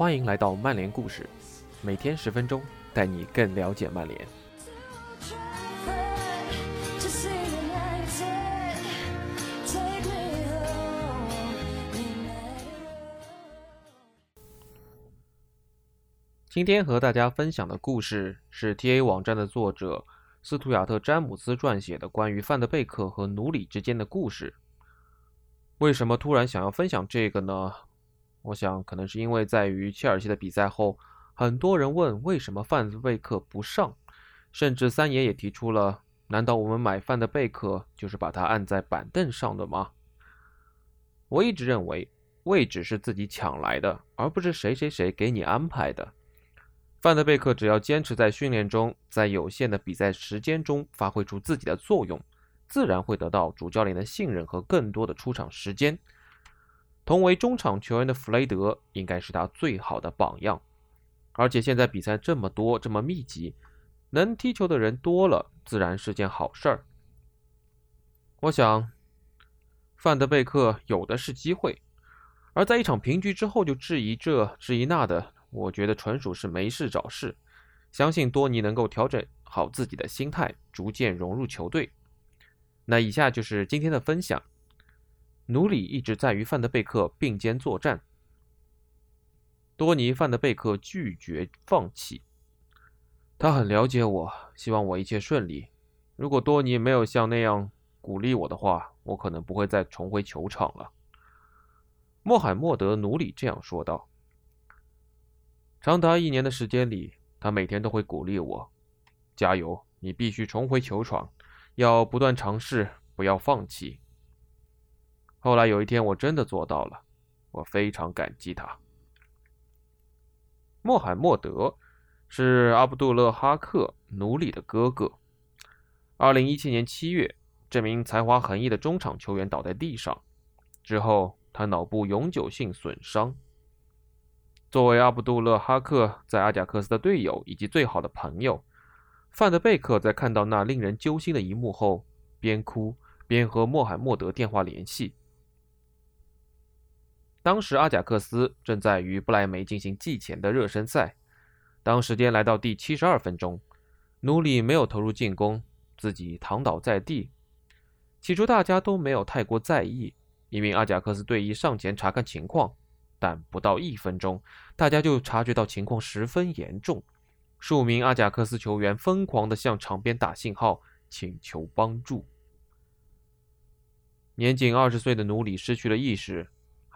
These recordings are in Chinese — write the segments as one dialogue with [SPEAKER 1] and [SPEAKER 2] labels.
[SPEAKER 1] 欢迎来到曼联故事，每天十分钟，带你更了解曼联。今天和大家分享的故事是 TA 网站的作者斯图亚特·詹姆斯撰写的关于范德贝克和努里之间的故事。为什么突然想要分享这个呢？我想，可能是因为在于切尔西的比赛后，很多人问为什么范德贝克不上，甚至三爷也提出了：难道我们买范德贝克就是把他按在板凳上的吗？我一直认为，位置是自己抢来的，而不是谁谁谁给你安排的。范德贝克只要坚持在训练中，在有限的比赛时间中发挥出自己的作用，自然会得到主教练的信任和更多的出场时间。同为中场球员的弗雷德应该是他最好的榜样。而且现在比赛这么多，这么密集，能踢球的人多了，自然是件好事儿。我想，范德贝克有的是机会，而在一场平局之后就质疑这质疑那的。我觉得纯属是没事找事，相信多尼能够调整好自己的心态，逐渐融入球队。那以下就是今天的分享。努里一直在与范德贝克并肩作战，多尼范德贝克拒绝放弃。他很了解我，希望我一切顺利。如果多尼没有像那样鼓励我的话，我可能不会再重回球场了。穆罕默德努里这样说道。长达一年的时间里，他每天都会鼓励我：“加油，你必须重回球场，要不断尝试，不要放弃。”后来有一天，我真的做到了，我非常感激他。穆罕默德是阿卜杜勒哈克努里的哥哥。二零一七年七月，这名才华横溢的中场球员倒在地上，之后他脑部永久性损伤。作为阿卜杜勒哈克在阿贾克斯的队友以及最好的朋友，范德贝克在看到那令人揪心的一幕后，边哭边和穆罕默德电话联系。当时阿贾克斯正在与布莱梅进行季前的热身赛，当时间来到第七十二分钟，努里没有投入进攻，自己躺倒在地。起初大家都没有太过在意，一名阿贾克斯队医上前查看情况。但不到一分钟，大家就察觉到情况十分严重。数名阿贾克斯球员疯狂地向场边打信号，请求帮助。年仅二十岁的努里失去了意识，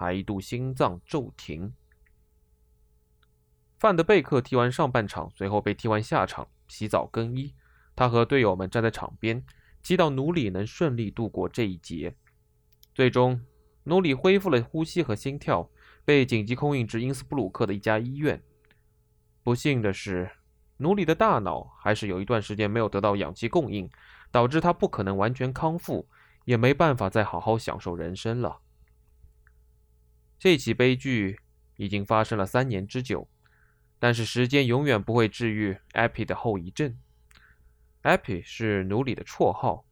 [SPEAKER 1] 还一度心脏骤停。范德贝克踢完上半场，随后被踢完下场，洗澡更衣。他和队友们站在场边，祈祷努里能顺利度过这一劫。最终，努里恢复了呼吸和心跳。被紧急空运至因斯布鲁克的一家医院。不幸的是，努里的大脑还是有一段时间没有得到氧气供应，导致他不可能完全康复，也没办法再好好享受人生了。这起悲剧已经发生了三年之久，但是时间永远不会治愈 Epi 的后遗症。Epi 是努里的绰号，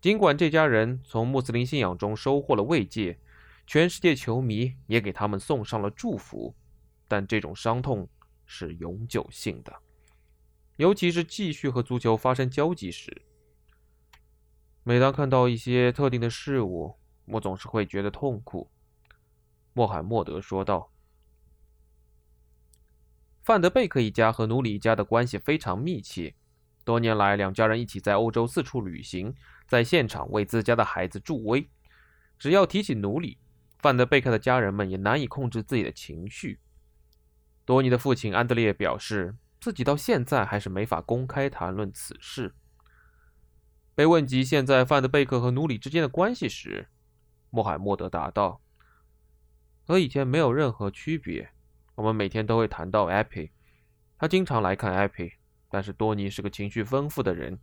[SPEAKER 1] 尽管这家人从穆斯林信仰中收获了慰藉。全世界球迷也给他们送上了祝福，但这种伤痛是永久性的，尤其是继续和足球发生交集时。每当看到一些特定的事物，我总是会觉得痛苦。”穆罕默德说道。范德贝克一家和努里一家的关系非常密切，多年来两家人一起在欧洲四处旅行，在现场为自家的孩子助威。只要提起努里，范德贝克的家人们也难以控制自己的情绪。多尼的父亲安德烈表示，自己到现在还是没法公开谈论此事。被问及现在范德贝克和努里之间的关系时，穆罕默德答道：“和以前没有任何区别。我们每天都会谈到艾皮，他经常来看艾皮。但是多尼是个情绪丰富的人，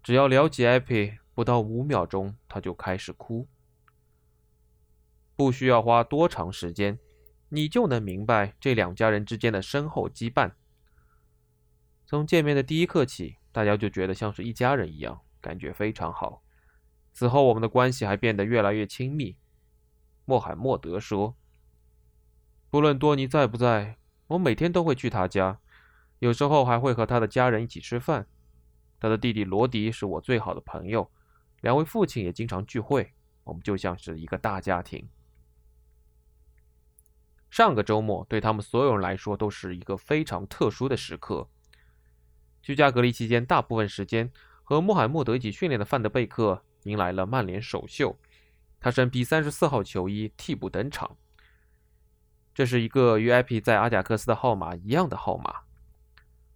[SPEAKER 1] 只要聊起艾皮，不到五秒钟他就开始哭。”不需要花多长时间，你就能明白这两家人之间的深厚羁绊。从见面的第一刻起，大家就觉得像是一家人一样，感觉非常好。此后，我们的关系还变得越来越亲密。穆罕默德说：“不论多尼在不在，我每天都会去他家，有时候还会和他的家人一起吃饭。他的弟弟罗迪是我最好的朋友，两位父亲也经常聚会，我们就像是一个大家庭。上个周末对他们所有人来说都是一个非常特殊的时刻。居家隔离期间，大部分时间和穆罕默德一起训练的范德贝克迎来了曼联首秀，他身披三十四号球衣替补登场。这是一个与艾皮在阿贾克斯的号码一样的号码。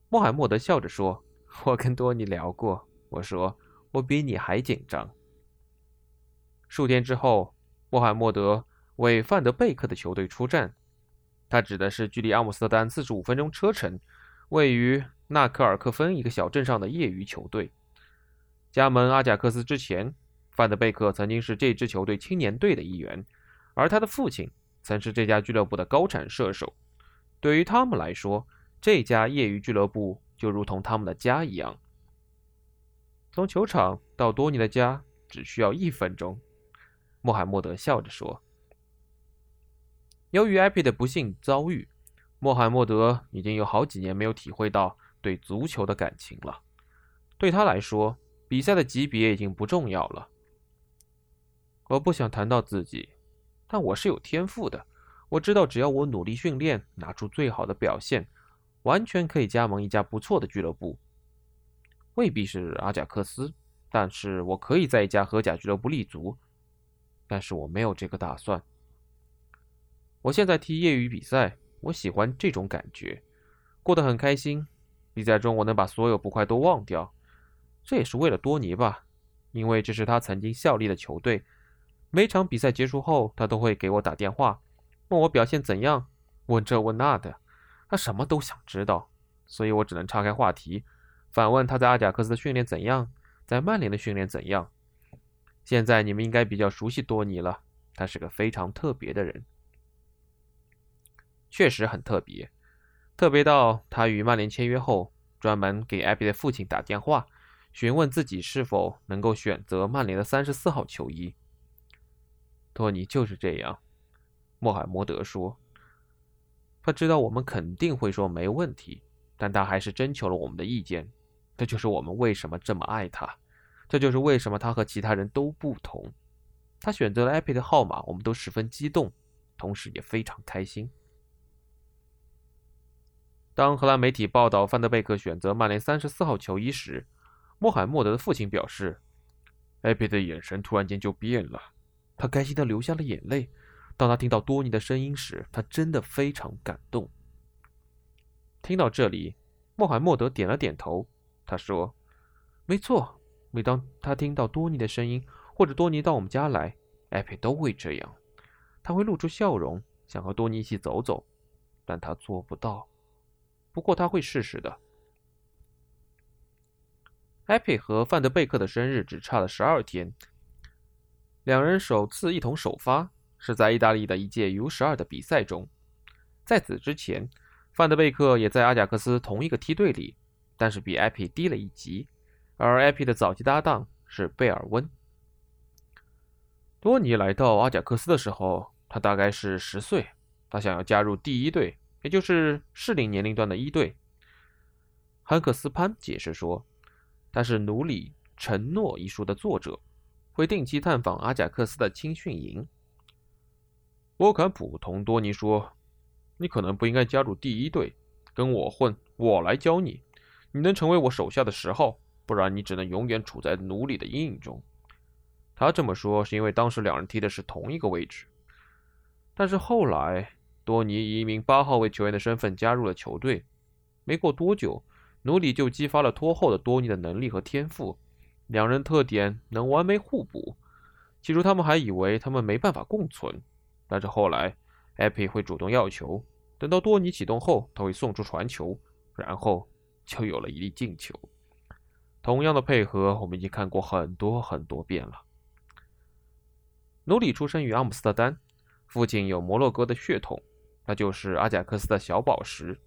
[SPEAKER 1] 穆罕默德笑着说。我跟多尼聊过，我说我比你还紧张。数天之后，穆罕默德为范德贝克的球队出战，他指的是距离阿姆斯特丹四十五分钟车程、位于纳克尔克芬一个小镇上的业余球队。加盟阿贾克斯之前，范德贝克曾经是这支球队青年队的一员，而他的父亲曾是这家俱乐部的高产射手。对于他们来说，这家业余俱乐部。就如同他们的家一样。从球场到多尼的家只需要一分钟，穆罕默德笑着说。由于艾皮的不幸遭遇，穆罕默德已经有好几年没有体会到对足球的感情了。对他来说，比赛的级别已经不重要了。我不想谈到自己，但我是有天赋的。我知道，只要我努力训练，拿出最好的表现。完全可以加盟一家不错的俱乐部，未必是阿贾克斯，但是我可以在一家荷甲俱乐部立足。但是我没有这个打算。我现在踢业余比赛，我喜欢这种感觉，过得很开心。比赛中我能把所有不快都忘掉，这也是为了多尼吧，因为这是他曾经效力的球队。每场比赛结束后，他都会给我打电话，问我表现怎样，问这问那的。他什么都想知道，所以我只能岔开话题，反问他在阿贾克斯的训练怎样，在曼联的训练怎样。现在你们应该比较熟悉多尼了，他是个非常特别的人，确实很特别，特别到他与曼联签约后，专门给艾比的父亲打电话，询问自己是否能够选择曼联的三十四号球衣。托尼就是这样，穆罕默德说。他知道我们肯定会说没问题，但他还是征求了我们的意见。这就是我们为什么这么爱他，这就是为什么他和其他人都不同。他选择了艾 p 的号码，我们都十分激动，同时也非常开心。当荷兰媒体报道范德贝克选择曼联三十四号球衣时，穆罕默德的父亲表示，艾 p 的眼神突然间就变了，他开心的流下了眼泪。当他听到多尼的声音时，他真的非常感动。听到这里，穆罕默德点了点头。他说：“没错，每当他听到多尼的声音，或者多尼到我们家来，艾佩都会这样。他会露出笑容，想和多尼一起走走，但他做不到。不过他会试试的。”艾佩和范德贝克的生日只差了十二天，两人首次一同首发。是在意大利的一届 U12 的比赛中，在此之前，范德贝克也在阿贾克斯同一个梯队里，但是比艾皮低了一级，而艾皮的早期搭档是贝尔温。多尼来到阿贾克斯的时候，他大概是十岁，他想要加入第一队，也就是适龄年龄段的一队。汉克斯潘解释说，他是《奴隶承诺》一书的作者，会定期探访阿贾克斯的青训营。沃坎普同多尼说：“你可能不应该加入第一队，跟我混，我来教你。你能成为我手下的十号，不然你只能永远处在奴隶的阴影中。”他这么说是因为当时两人踢的是同一个位置。但是后来，多尼以一名八号位球员的身份加入了球队。没过多久，奴隶就激发了拖后的多尼的能力和天赋，两人特点能完美互补。起初，他们还以为他们没办法共存。但是后来，，Epi 会主动要球，等到多尼启动后，他会送出传球，然后就有了一粒进球。同样的配合，我们已经看过很多很多遍了。努里出生于阿姆斯特丹，父亲有摩洛哥的血统，那就是阿贾克斯的小宝石。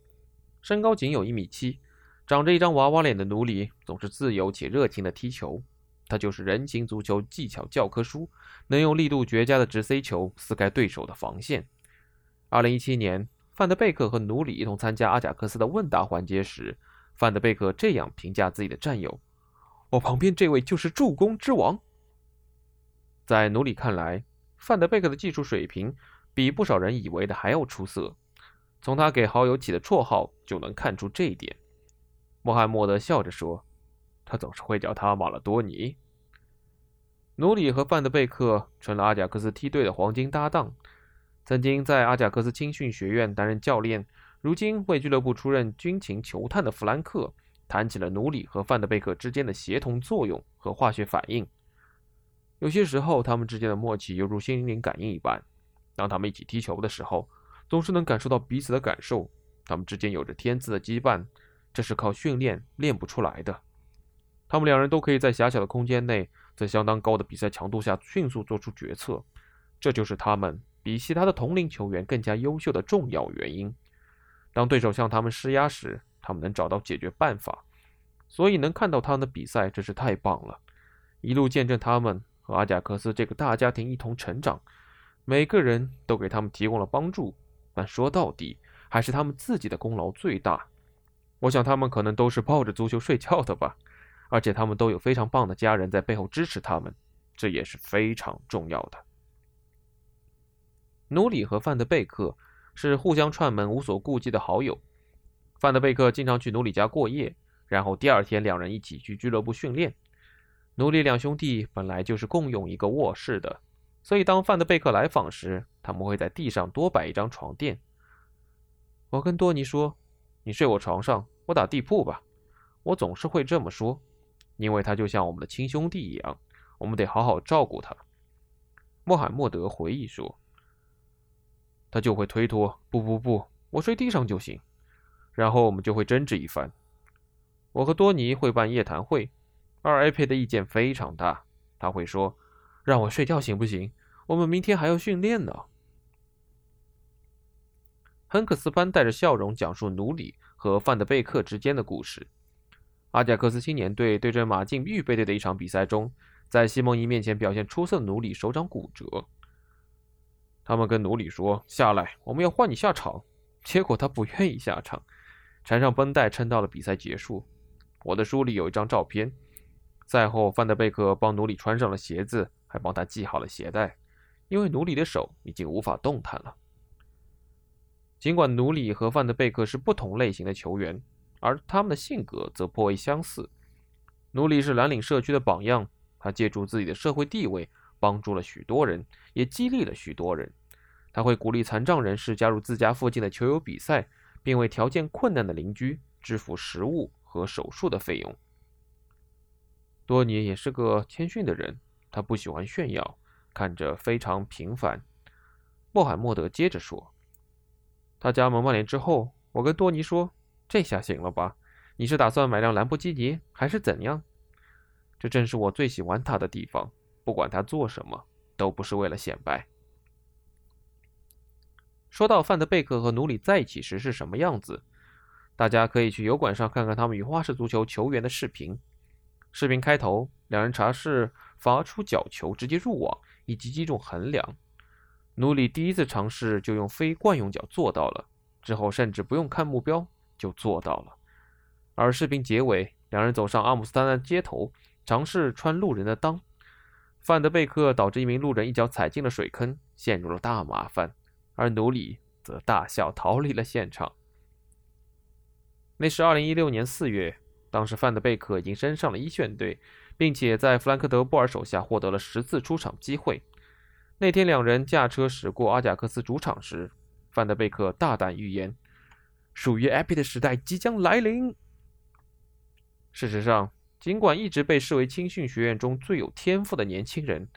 [SPEAKER 1] 身高仅有一米七，长着一张娃娃脸的努里总是自由且热情地踢球。他就是人形足球技巧教科书，能用力度绝佳的直塞球撕开对手的防线。二零一七年，范德贝克和努里一同参加阿贾克斯的问答环节时，范德贝克这样评价自己的战友：“我旁边这位就是助攻之王。”在努里看来，范德贝克的技术水平比不少人以为的还要出色。从他给好友起的绰号就能看出这一点。穆罕默德笑着说：“他总是会叫他马勒多尼。”努里和范德贝克成了阿贾克斯梯队的黄金搭档。曾经在阿贾克斯青训学院担任教练，如今为俱乐部出任军情球探的弗兰克谈起了努里和范德贝克之间的协同作用和化学反应。有些时候，他们之间的默契犹如心灵感应一般。当他们一起踢球的时候，总是能感受到彼此的感受。他们之间有着天赐的羁绊，这是靠训练练不出来的。他们两人都可以在狭小的空间内，在相当高的比赛强度下迅速做出决策，这就是他们。比其他的同龄球员更加优秀的重要原因。当对手向他们施压时，他们能找到解决办法。所以能看到他们的比赛真是太棒了，一路见证他们和阿贾克斯这个大家庭一同成长。每个人都给他们提供了帮助，但说到底，还是他们自己的功劳最大。我想他们可能都是抱着足球睡觉的吧，而且他们都有非常棒的家人在背后支持他们，这也是非常重要的。努里和范德贝克是互相串门、无所顾忌的好友。范德贝克经常去努里家过夜，然后第二天两人一起去俱乐部训练。努里两兄弟本来就是共用一个卧室的，所以当范德贝克来访时，他们会在地上多摆一张床垫。我跟多尼说：“你睡我床上，我打地铺吧。”我总是会这么说，因为他就像我们的亲兄弟一样，我们得好好照顾他。穆罕默德回忆说。他就会推脱，不不不，我睡地上就行。然后我们就会争执一番。我和多尼会办夜谈会，二 A 佩的意见非常大。他会说：“让我睡觉行不行？我们明天还要训练呢。”亨克斯班带着笑容讲述努里和范德贝克之间的故事。阿贾克斯青年队对阵马竞预备队的一场比赛中，在西蒙尼面前表现出色的努里手掌骨折。他们跟努里说：“下来，我们要换你下场。”结果他不愿意下场，缠上绷带撑到了比赛结束。我的书里有一张照片。赛后，范德贝克帮努里穿上了鞋子，还帮他系好了鞋带，因为努里的手已经无法动弹了。尽管努里和范德贝克是不同类型的球员，而他们的性格则颇为相似。努里是蓝领社区的榜样，他借助自己的社会地位，帮助了许多人，也激励了许多人。他会鼓励残障人士加入自家附近的球友比赛，并为条件困难的邻居支付食物和手术的费用。多尼也是个谦逊的人，他不喜欢炫耀，看着非常平凡。穆罕默德接着说：“他加盟曼联之后，我跟多尼说，这下行了吧？你是打算买辆兰博基尼，还是怎样？这正是我最喜欢他的地方，不管他做什么，都不是为了显摆。”说到范德贝克和努里在一起时是什么样子，大家可以去油管上看看他们与花式足球球员的视频。视频开头，两人尝试发出角球直接入网，以及击中横梁。努里第一次尝试就用非惯用脚做到了，之后甚至不用看目标就做到了。而视频结尾，两人走上阿姆斯特丹街头，尝试穿路人的裆。范德贝克导致一名路人一脚踩进了水坑，陷入了大麻烦。而努里则大笑逃离了现场。那是二零一六年四月，当时范德贝克已经升上了一线队，并且在弗兰克德·波尔手下获得了十次出场机会。那天，两人驾车驶过阿贾克斯主场时，范德贝克大胆预言：“属于艾比的时代即将来临。”事实上，尽管一直被视为青训学院中最有天赋的年轻人，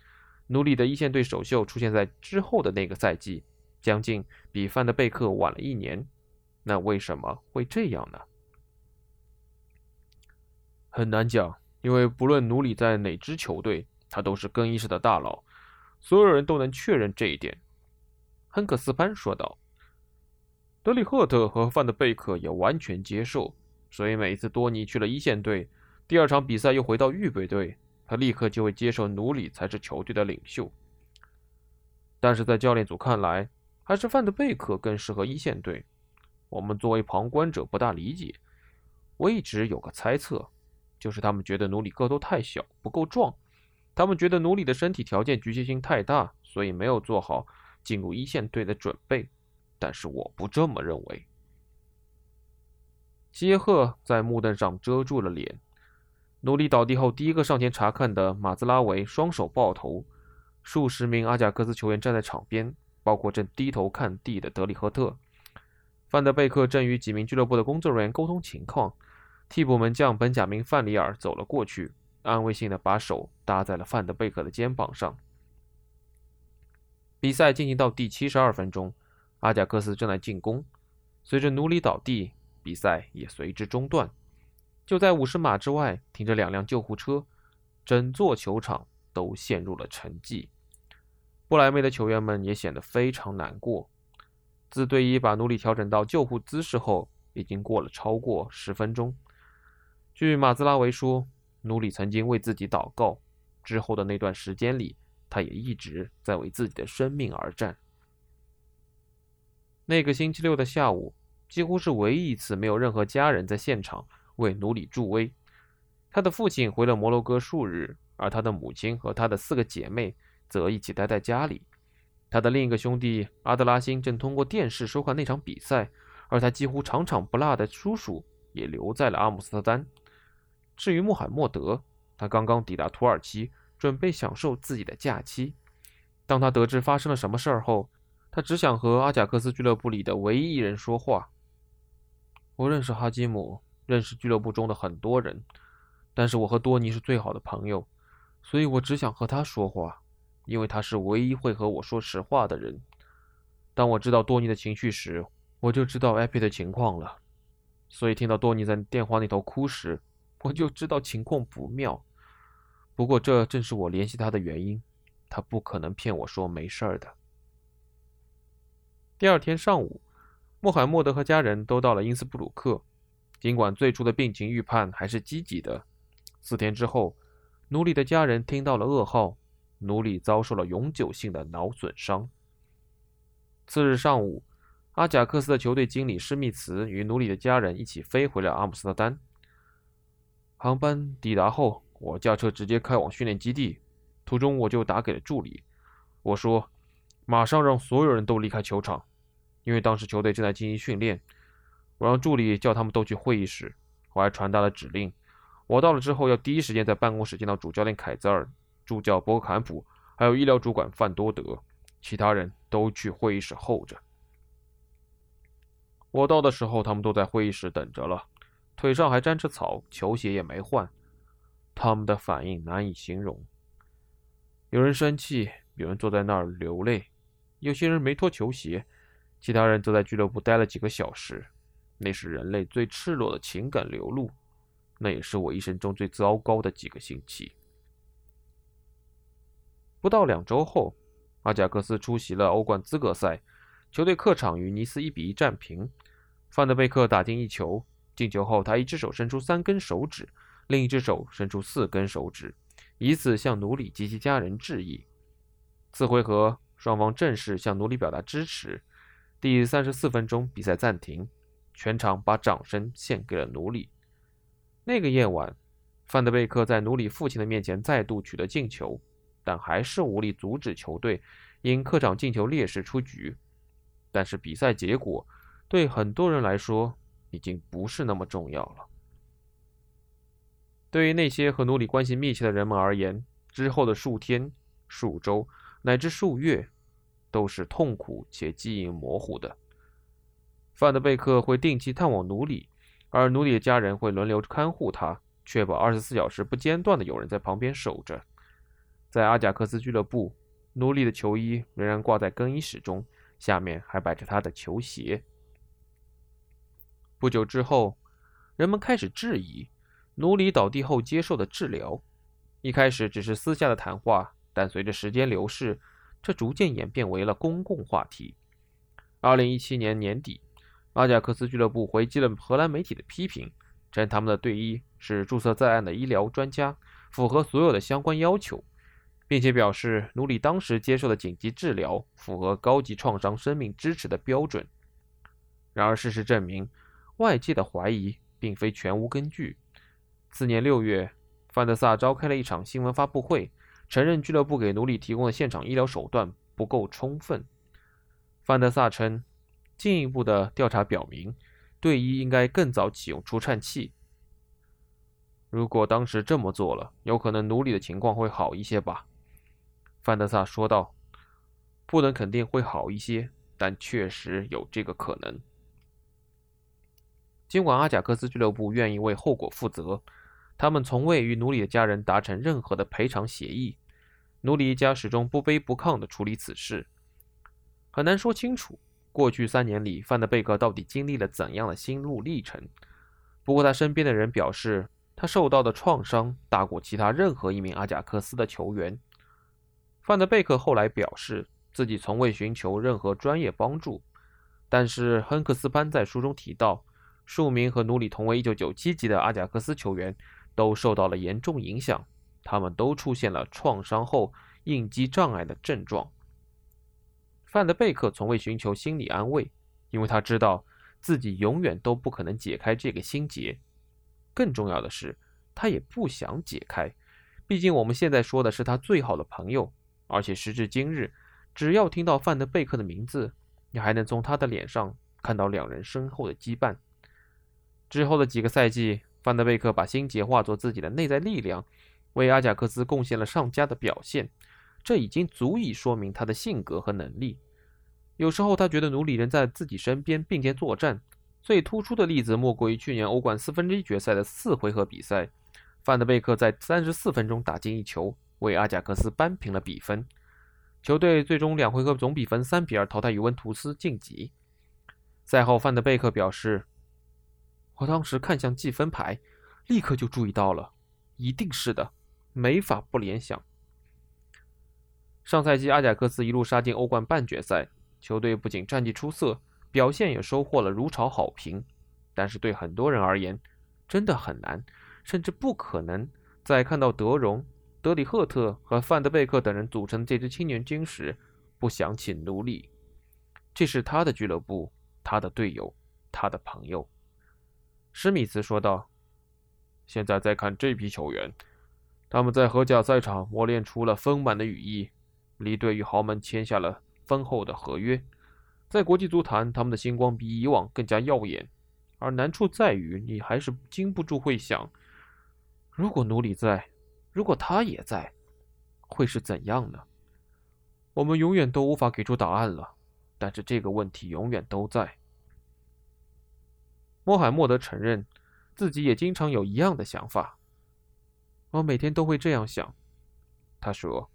[SPEAKER 1] 努里的一线队首秀出现在之后的那个赛季。将近比范德贝克晚了一年，那为什么会这样呢？很难讲，因为不论努里在哪支球队，他都是更衣室的大佬，所有人都能确认这一点。亨克斯潘说道。德里赫特和范德贝克也完全接受，所以每一次多尼去了一线队，第二场比赛又回到预备队，他立刻就会接受努里才是球队的领袖。但是在教练组看来，还是范德贝克更适合一线队，我们作为旁观者不大理解。我一直有个猜测，就是他们觉得努里个头太小，不够壮。他们觉得奴隶的身体条件局限性太大，所以没有做好进入一线队的准备。但是我不这么认为。杰赫在木凳上遮住了脸。奴隶倒地后，第一个上前查看的马兹拉维双手抱头，数十名阿贾克斯球员站在场边，包括正低头看地的德里赫特。范德贝克正与几名俱乐部的工作人员沟通情况。替补门将本贾明·范里尔走了过去，安慰性的把手搭在了范德贝克的肩膀上。比赛进行到第七十二分钟，阿贾克斯正在进攻，随着努里倒地，比赛也随之中断。就在五十码之外停着两辆救护车，整座球场都陷入了沉寂。不莱梅的球员们也显得非常难过。自队医把努里调整到救护姿势后，已经过了超过十分钟。据马兹拉维说，努里曾经为自己祷告，之后的那段时间里，他也一直在为自己的生命而战。那个星期六的下午，几乎是唯一一次没有任何家人在现场。为努里助威，他的父亲回了摩洛哥数日，而他的母亲和他的四个姐妹则一起待在家里。他的另一个兄弟阿德拉辛正通过电视收看那场比赛，而他几乎场场不落的叔叔也留在了阿姆斯特丹。至于穆罕默德，他刚刚抵达土耳其，准备享受自己的假期。当他得知发生了什么事儿后，他只想和阿贾克斯俱乐部里的唯一一人说话。我认识哈基姆。认识俱乐部中的很多人，但是我和多尼是最好的朋友，所以我只想和他说话，因为他是唯一会和我说实话的人。当我知道多尼的情绪时，我就知道艾比的情况了。所以听到多尼在电话那头哭时，我就知道情况不妙。不过这正是我联系他的原因，他不可能骗我说没事儿的。第二天上午，穆罕默德和家人都到了因斯布鲁克。尽管最初的病情预判还是积极的，四天之后，奴隶的家人听到了噩耗：奴隶遭受了永久性的脑损伤。次日上午，阿贾克斯的球队经理施密茨与奴隶的家人一起飞回了阿姆斯特丹。航班抵达后，我驾车直接开往训练基地，途中我就打给了助理，我说：“马上让所有人都离开球场，因为当时球队正在进行训练。”我让助理叫他们都去会议室，我还传达了指令。我到了之后，要第一时间在办公室见到主教练凯泽尔、助教博坎普，还有医疗主管范多德。其他人都去会议室候着。我到的时候，他们都在会议室等着了，腿上还沾着草，球鞋也没换。他们的反应难以形容。有人生气，有人坐在那儿流泪，有些人没脱球鞋，其他人则在俱乐部待了几个小时。那是人类最赤裸的情感流露，那也是我一生中最糟糕的几个星期。不到两周后，阿贾克斯出席了欧冠资格赛，球队客场与尼斯一比一战平。范德贝克打进一球，进球后他一只手伸出三根手指，另一只手伸出四根手指，以此向奴隶及其家人致意。次回合，双方正式向奴隶表达支持。第三十四分钟，比赛暂停。全场把掌声献给了奴隶。那个夜晚，范德贝克在奴隶父亲的面前再度取得进球，但还是无力阻止球队因客场进球劣势出局。但是比赛结果对很多人来说已经不是那么重要了。对于那些和奴隶关系密切的人们而言，之后的数天、数周乃至数月都是痛苦且记忆模糊的。范德贝克会定期探望奴隶，而奴隶的家人会轮流看护他，确保二十四小时不间断的有人在旁边守着。在阿贾克斯俱乐部，奴隶的球衣仍然挂在更衣室中，下面还摆着他的球鞋。不久之后，人们开始质疑奴隶倒地后接受的治疗。一开始只是私下的谈话，但随着时间流逝，这逐渐演变为了公共话题。二零一七年年底。阿贾克斯俱乐部回击了荷兰媒体的批评，称他们的队医是注册在案的医疗专家，符合所有的相关要求，并且表示努里当时接受的紧急治疗符合高级创伤生命支持的标准。然而事实证明，外界的怀疑并非全无根据。次年六月，范德萨召开了一场新闻发布会，承认俱乐部给奴隶提供的现场医疗手段不够充分。范德萨称，进一步的调查表明，队医应该更早启用除颤器。如果当时这么做了，有可能奴隶的情况会好一些吧？范德萨说道。不能肯定会好一些，但确实有这个可能。尽管阿贾克斯俱乐部愿意为后果负责，他们从未与努里的家人达成任何的赔偿协议。努里一家始终不卑不亢地处理此事，很难说清楚过去三年里范德贝克到底经历了怎样的心路历程。不过，他身边的人表示，他受到的创伤大过其他任何一名阿贾克斯的球员。范德贝克后来表示。自己从未寻求任何专业帮助，但是亨克斯潘在书中提到，数名和努里同为1997级的阿贾克斯球员都受到了严重影响，他们都出现了创伤后应激障碍的症状。范德贝克从未寻求心理安慰，因为他知道自己永远都不可能解开这个心结。更重要的是，他也不想解开，毕竟我们现在说的是他最好的朋友，而且时至今日。只要听到范德贝克的名字，你还能从他的脸上看到两人身后的羁绊。之后的几个赛季，范德贝克把心结化作自己的内在力量，为阿贾克斯贡献了上佳的表现。这已经足以说明他的性格和能力。有时候，他觉得努里人在自己身边并肩作战。最突出的例子莫过于去年欧冠四分之一决赛的四回合比赛，范德贝克在三十四分钟打进一球，为阿贾克斯扳平了比分。球队最终两回合总比分三比二淘汰尤文图斯晋级。赛后，范德贝克表示：“我当时看向计分牌，立刻就注意到了，一定是的，没法不联想。”上赛季，阿贾克斯一路杀进欧冠半决赛，球队不仅战绩出色，表现也收获了如潮好评。但是，对很多人而言，真的很难，甚至不可能在看到德容。德里赫特和范德贝克等人组成这支青年军时，不想起奴隶。这是他的俱乐部，他的队友，他的朋友。施密斯说道：“现在再看这批球员，他们在荷甲赛场磨练出了丰满的羽翼，离队与豪门签下了丰厚的合约。在国际足坛，他们的星光比以往更加耀眼。而难处在于，你还是禁不住会想：如果努里在。”如果他也在，会是怎样呢？我们永远都无法给出答案了。但是这个问题永远都在。穆罕默德承认，自己也经常有一样的想法。我每天都会这样想，他说。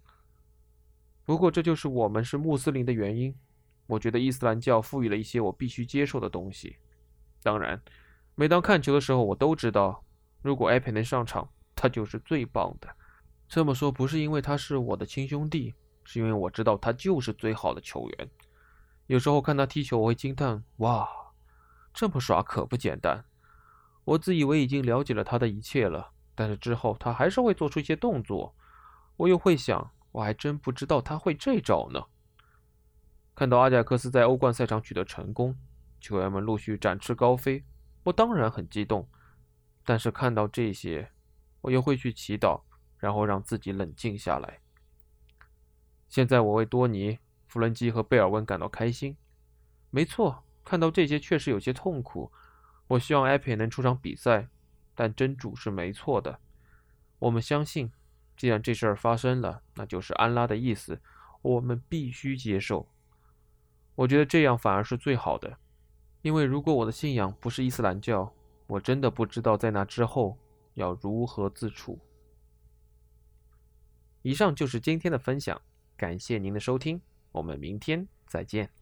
[SPEAKER 1] 不过这就是我们是穆斯林的原因。我觉得伊斯兰教赋予了一些我必须接受的东西。当然，每当看球的时候，我都知道，如果埃佩能上场。他就是最棒的。这么说不是因为他是我的亲兄弟，是因为我知道他就是最好的球员。有时候看他踢球，我会惊叹：哇，这么耍可不简单！我自以为已经了解了他的一切了，但是之后他还是会做出一些动作，我又会想：我还真不知道他会这招呢。看到阿贾克斯在欧冠赛场取得成功，球员们陆续展翅高飞，我当然很激动。但是看到这些，我又会去祈祷，然后让自己冷静下来。现在我为多尼、弗伦基和贝尔温感到开心。没错，看到这些确实有些痛苦。我希望埃佩能出场比赛，但真主是没错的。我们相信，既然这事儿发生了，那就是安拉的意思，我们必须接受。我觉得这样反而是最好的，因为如果我的信仰不是伊斯兰教，我真的不知道在那之后。要如何自处？以上就是今天的分享，感谢您的收听，我们明天再见。